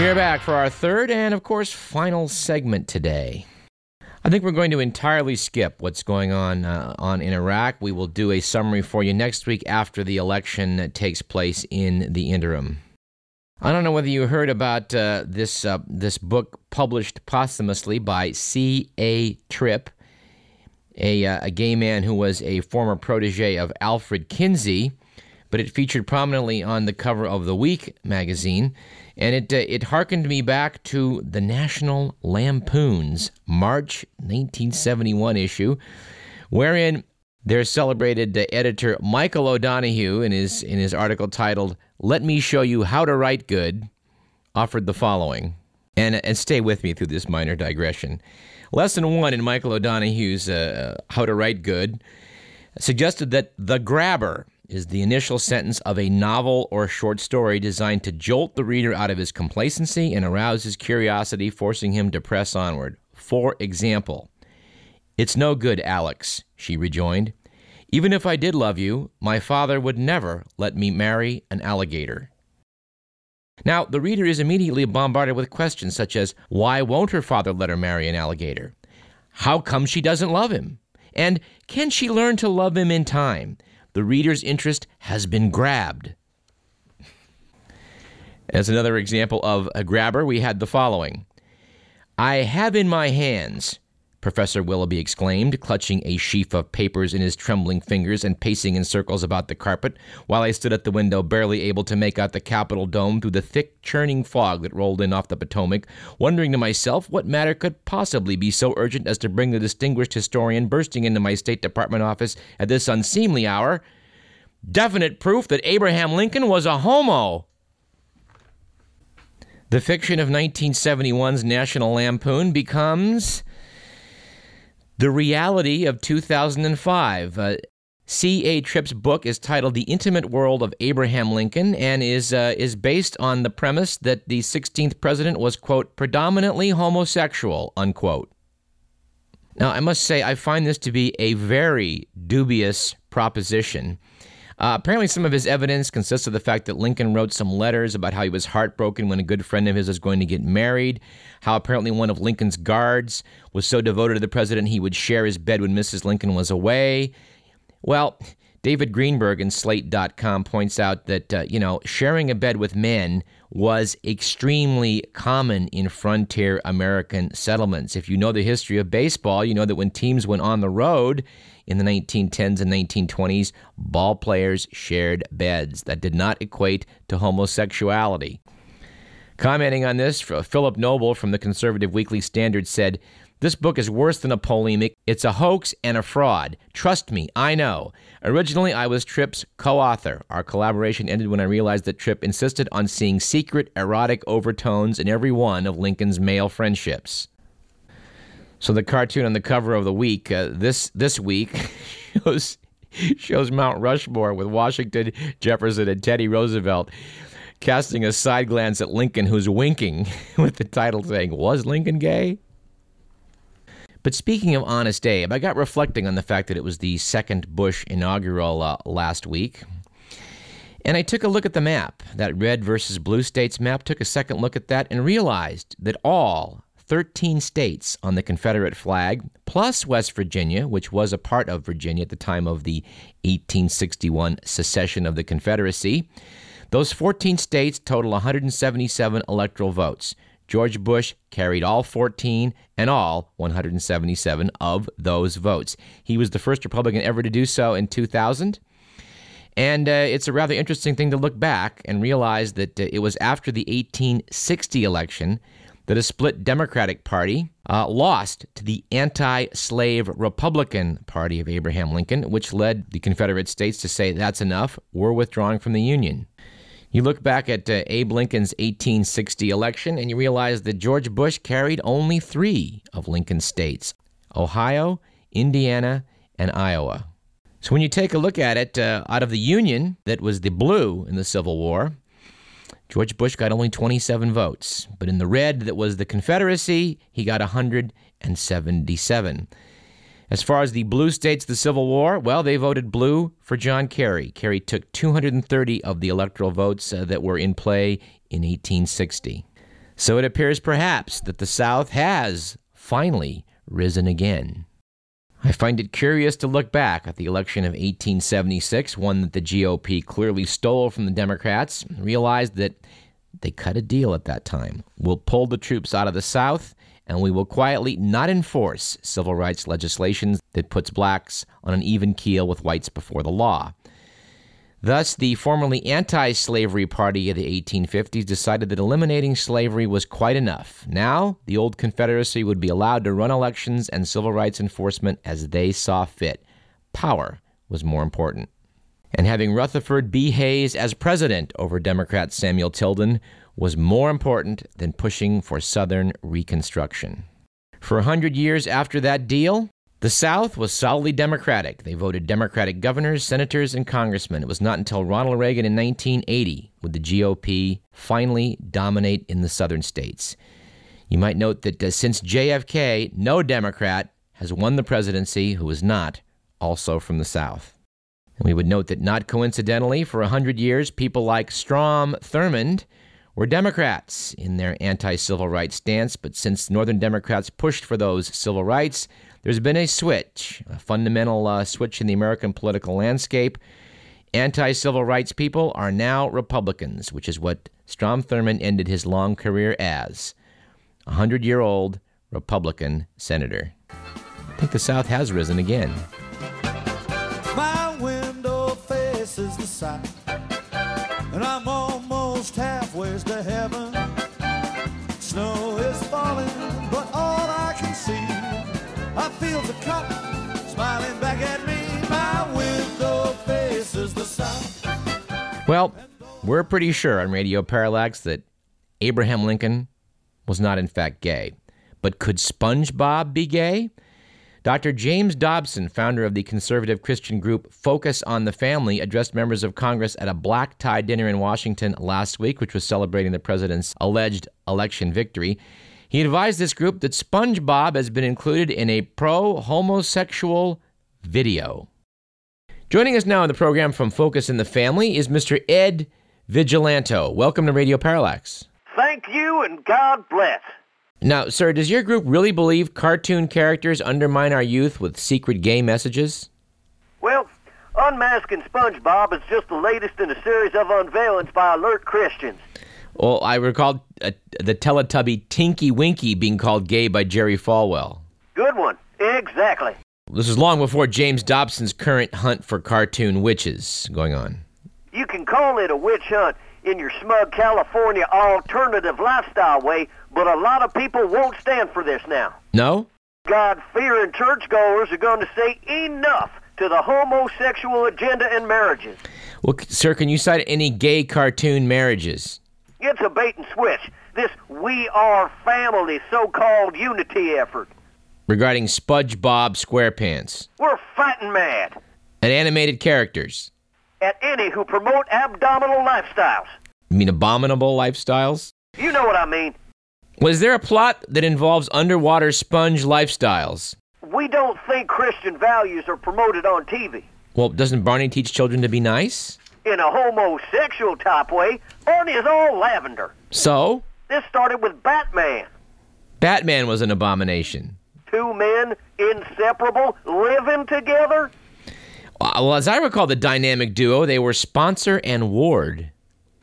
We are back for our third and, of course, final segment today. I think we're going to entirely skip what's going on uh, on in Iraq. We will do a summary for you next week after the election that takes place in the interim. I don't know whether you heard about uh, this uh, this book published posthumously by C. A. Tripp, a, uh, a gay man who was a former protege of Alfred Kinsey, but it featured prominently on the cover of the Week magazine and it uh, it harkened me back to the National Lampoon's March 1971 issue, wherein their celebrated uh, editor Michael O'Donoghue, in his in his article titled "Let Me Show You How to Write Good," offered the following, and and stay with me through this minor digression. Lesson one in Michael O'Donoghue's uh, "How to Write Good" suggested that the grabber is the initial sentence of a novel or short story designed to jolt the reader out of his complacency and arouse his curiosity, forcing him to press onward. For example, It's no good, Alex, she rejoined. Even if I did love you, my father would never let me marry an alligator. Now, the reader is immediately bombarded with questions such as why won't her father let her marry an alligator? How come she doesn't love him? And can she learn to love him in time? The reader's interest has been grabbed. As another example of a grabber, we had the following I have in my hands Professor Willoughby exclaimed, clutching a sheaf of papers in his trembling fingers and pacing in circles about the carpet, while I stood at the window, barely able to make out the Capitol dome through the thick, churning fog that rolled in off the Potomac, wondering to myself what matter could possibly be so urgent as to bring the distinguished historian bursting into my State Department office at this unseemly hour. Definite proof that Abraham Lincoln was a homo. The fiction of 1971's National Lampoon becomes the reality of 2005. Uh, C.A. Tripp's book is titled The Intimate World of Abraham Lincoln and is, uh, is based on the premise that the 16th president was, quote, predominantly homosexual, unquote. Now, I must say, I find this to be a very dubious proposition. Uh, apparently, some of his evidence consists of the fact that Lincoln wrote some letters about how he was heartbroken when a good friend of his was going to get married, how apparently one of Lincoln's guards was so devoted to the president he would share his bed when Mrs. Lincoln was away. Well, David Greenberg in Slate.com points out that, uh, you know, sharing a bed with men was extremely common in frontier American settlements. If you know the history of baseball, you know that when teams went on the road in the 1910s and 1920s, ball players shared beds. That did not equate to homosexuality. Commenting on this, Philip Nobile from the Conservative Weekly Standard said, this book is worse than a polemic. It's a hoax and a fraud. Trust me, I know. Originally, I was Tripp's co author. Our collaboration ended when I realized that Tripp insisted on seeing secret erotic overtones in every one of Lincoln's male friendships. So, the cartoon on the cover of the week, uh, this, this week, shows, shows Mount Rushmore with Washington, Jefferson, and Teddy Roosevelt casting a side glance at Lincoln, who's winking with the title saying, Was Lincoln gay? But speaking of Honest Abe, I got reflecting on the fact that it was the second Bush inaugural uh, last week. And I took a look at the map, that red versus blue states map, took a second look at that and realized that all 13 states on the Confederate flag, plus West Virginia, which was a part of Virginia at the time of the 1861 secession of the Confederacy, those 14 states total 177 electoral votes. George Bush carried all 14 and all 177 of those votes. He was the first Republican ever to do so in 2000. And uh, it's a rather interesting thing to look back and realize that uh, it was after the 1860 election that a split Democratic Party uh, lost to the anti slave Republican Party of Abraham Lincoln, which led the Confederate States to say, that's enough, we're withdrawing from the Union. You look back at uh, Abe Lincoln's 1860 election and you realize that George Bush carried only three of Lincoln's states Ohio, Indiana, and Iowa. So when you take a look at it, uh, out of the Union that was the blue in the Civil War, George Bush got only 27 votes. But in the red that was the Confederacy, he got 177. As far as the blue states the Civil War, well, they voted blue for John Kerry. Kerry took 230 of the electoral votes uh, that were in play in 1860. So it appears perhaps that the South has finally risen again. I find it curious to look back at the election of 1876, one that the GOP clearly stole from the Democrats, and realize that they cut a deal at that time. We'll pull the troops out of the South, and we will quietly not enforce civil rights legislation that puts blacks on an even keel with whites before the law. Thus, the formerly anti slavery party of the 1850s decided that eliminating slavery was quite enough. Now, the old Confederacy would be allowed to run elections and civil rights enforcement as they saw fit. Power was more important. And having Rutherford B. Hayes as president over Democrat Samuel Tilden was more important than pushing for Southern Reconstruction. For a hundred years after that deal, the South was solidly Democratic. They voted Democratic governors, senators, and congressmen. It was not until Ronald Reagan in 1980 would the GOP finally dominate in the southern states. You might note that uh, since JFK, no Democrat has won the presidency who is not also from the South. And we would note that not coincidentally, for a hundred years, people like Strom Thurmond were Democrats in their anti civil rights stance, but since Northern Democrats pushed for those civil rights, there's been a switch, a fundamental uh, switch in the American political landscape. Anti civil rights people are now Republicans, which is what Strom Thurmond ended his long career as a 100 year old Republican senator. I think the South has risen again. My window faces the south, and I'm almost halfway to heaven. Snow is falling, but all I can see are fields of cotton smiling back at me. My window faces the south. Well, we're pretty sure on Radio Parallax that Abraham Lincoln was not, in fact, gay. But could SpongeBob be gay? Dr. James Dobson, founder of the conservative Christian group Focus on the Family, addressed members of Congress at a black tie dinner in Washington last week, which was celebrating the president's alleged election victory. He advised this group that SpongeBob has been included in a pro homosexual video. Joining us now on the program from Focus in the Family is Mr. Ed Vigilanto. Welcome to Radio Parallax. Thank you and God bless. Now, sir, does your group really believe cartoon characters undermine our youth with secret gay messages? Well, Unmasking SpongeBob is just the latest in a series of unveilings by alert Christians. Well, I recall uh, the Teletubby Tinky Winky being called gay by Jerry Falwell. Good one. Exactly. This is long before James Dobson's current hunt for cartoon witches going on. You can call it a witch hunt in your smug California alternative lifestyle way, but a lot of people won't stand for this now. No? God fearing churchgoers are going to say enough to the homosexual agenda in marriages. Well, sir, can you cite any gay cartoon marriages? It's a bait and switch. This We Are Family so called unity effort. Regarding SpongeBob SquarePants We're fighting mad and animated characters? at any who promote abdominal lifestyles. You mean abominable lifestyles? You know what I mean. Was there a plot that involves underwater sponge lifestyles? We don't think Christian values are promoted on TV. Well, doesn't Barney teach children to be nice? In a homosexual type way, Barney is all lavender. So, This started with Batman. Batman was an abomination. Two men, inseparable, living together. Uh, Well, as I recall the dynamic duo, they were Sponsor and Ward.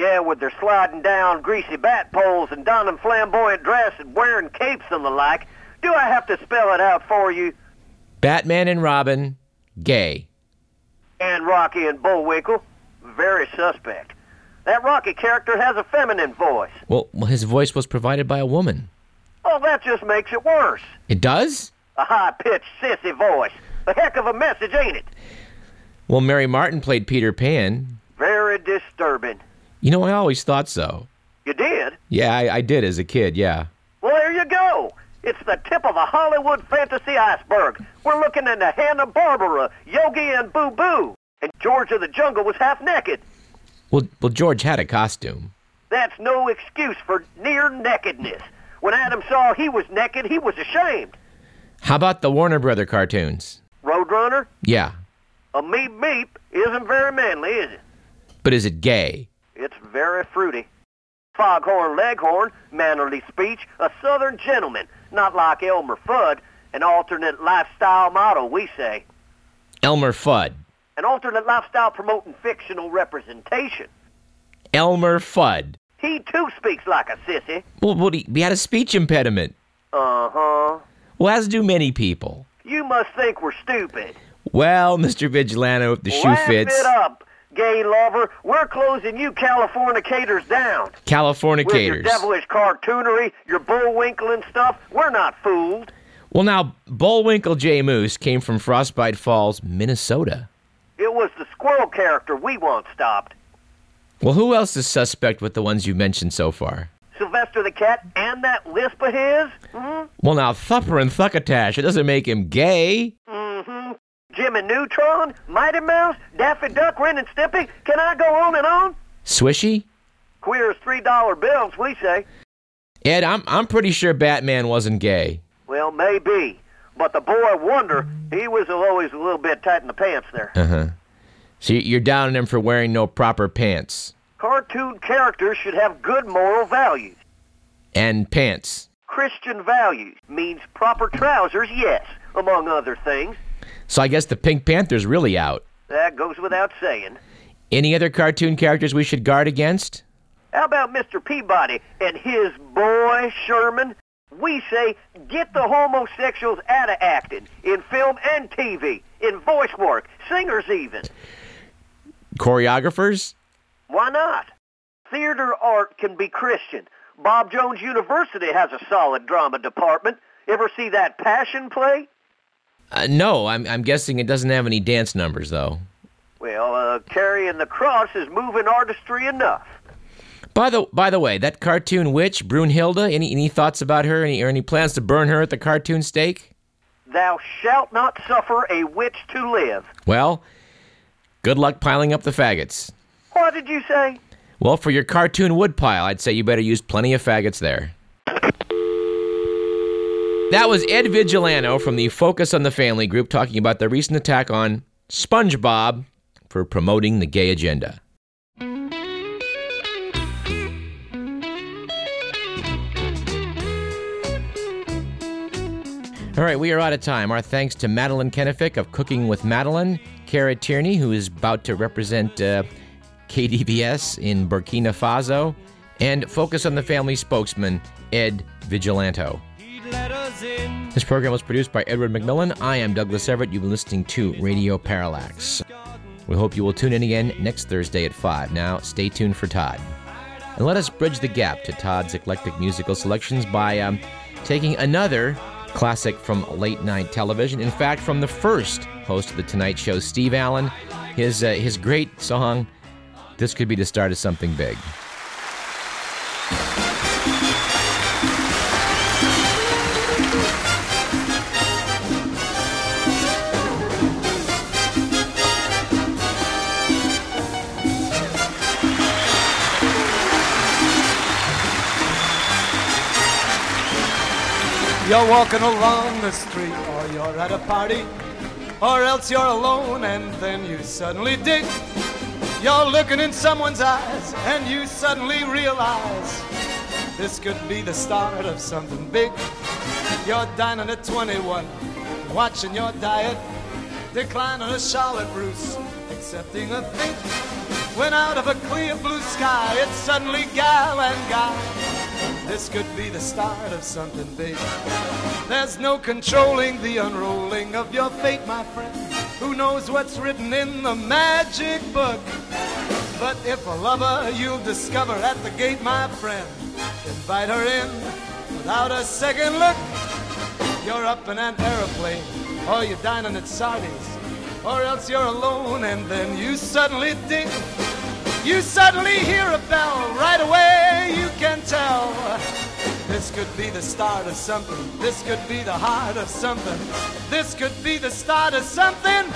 Yeah, with their sliding down greasy bat poles and donning flamboyant dress and wearing capes and the like. Do I have to spell it out for you? Batman and Robin, gay. And Rocky and Bullwinkle, very suspect. That Rocky character has a feminine voice. Well, well, his voice was provided by a woman. Oh, that just makes it worse. It does? A high-pitched, sissy voice. A heck of a message, ain't it? Well, Mary Martin played Peter Pan. Very disturbing. You know, I always thought so. You did? Yeah, I, I did as a kid, yeah. Well, there you go. It's the tip of a Hollywood fantasy iceberg. We're looking into Hanna-Barbera, Yogi and Boo Boo. And George of the Jungle was half naked. Well, well, George had a costume. That's no excuse for near nakedness. When Adam saw he was naked, he was ashamed. How about the Warner Brother cartoons? Roadrunner, Yeah, a meep meep isn't very manly, is it? but is it gay? It's very fruity. Foghorn Leghorn, mannerly speech, a southern gentleman, not like Elmer Fudd, an alternate lifestyle model, we say. Elmer Fudd. An alternate lifestyle promoting fictional representation. Elmer Fudd. He too speaks like a sissy. Well, well he, he had a speech impediment. Uh-huh. Well, as do many people. You must think we're stupid. Well, Mr. Vigilante, if the shoe fits. it up, gay lover. We're closing you Californicators down. Californicators. With your devilish cartoonery, your bullwinkle and stuff, we're not fooled. Well, now, Bullwinkle J. Moose came from Frostbite Falls, Minnesota. It was the squirrel character we once stopped. Well, who else is suspect with the ones you mentioned so far? Sylvester the cat and that lisp of his? hmm Well, now, Thupper and Thuckatash, it doesn't make him gay. Mm-hmm. Jimmy Neutron, Mighty Mouse, Daffy Duck, Ren and Stimpy. Can I go on and on? Swishy? Queer as three dollar bills, we say. Ed, I'm, I'm pretty sure Batman wasn't gay. Well, maybe. But the boy wonder, he was always a little bit tight in the pants there. Uh huh. So you- you're down on him for wearing no proper pants. Cartoon characters should have good moral values. And pants. Christian values means proper trousers, yes, among other things. So I guess the Pink Panther's really out. That goes without saying. Any other cartoon characters we should guard against? How about Mr. Peabody and his boy Sherman? We say get the homosexuals out of acting, in film and TV, in voice work, singers even. Choreographers? Why not? Theater art can be Christian. Bob Jones University has a solid drama department. Ever see that Passion play? Uh, no, I'm, I'm guessing it doesn't have any dance numbers, though. Well, uh, carrying the cross is moving artistry enough. By the by the way, that cartoon witch, Brunhilde, any any thoughts about her? Any or any plans to burn her at the cartoon stake? Thou shalt not suffer a witch to live. Well, good luck piling up the faggots. What did you say? Well, for your cartoon woodpile, I'd say you better use plenty of faggots there. That was Ed Vigilano from the Focus on the Family group talking about the recent attack on SpongeBob for promoting the gay agenda. All right, we are out of time. Our thanks to Madeline Kenefick of Cooking with Madeline, Kara Tierney, who is about to represent uh, KDBS in Burkina Faso, and Focus on the Family spokesman, Ed Vigilanto. This program was produced by Edward McMillan. I am Douglas Everett. You've been listening to Radio Parallax. We hope you will tune in again next Thursday at 5. Now, stay tuned for Todd. And let us bridge the gap to Todd's eclectic musical selections by um, taking another classic from late night television. In fact, from the first host of The Tonight Show, Steve Allen, his, uh, his great song, This Could Be the Start of Something Big. You're walking along the street, or you're at a party, or else you're alone, and then you suddenly dig. You're looking in someone's eyes, and you suddenly realize this could be the start of something big. You're dining at 21, watching your diet, declining a Charlotte Russe, accepting a think. When out of a clear blue sky, it's suddenly gal and guy. This could be the start of something big. There's no controlling the unrolling of your fate, my friend. Who knows what's written in the magic book? But if a lover you'll discover at the gate, my friend, invite her in without a second look. You're up in an aeroplane, or you're dining at Sardi's, or else you're alone, and then you suddenly ding. You suddenly hear a bell, right away you can tell. This could be the start of something. This could be the heart of something. This could be the start of something.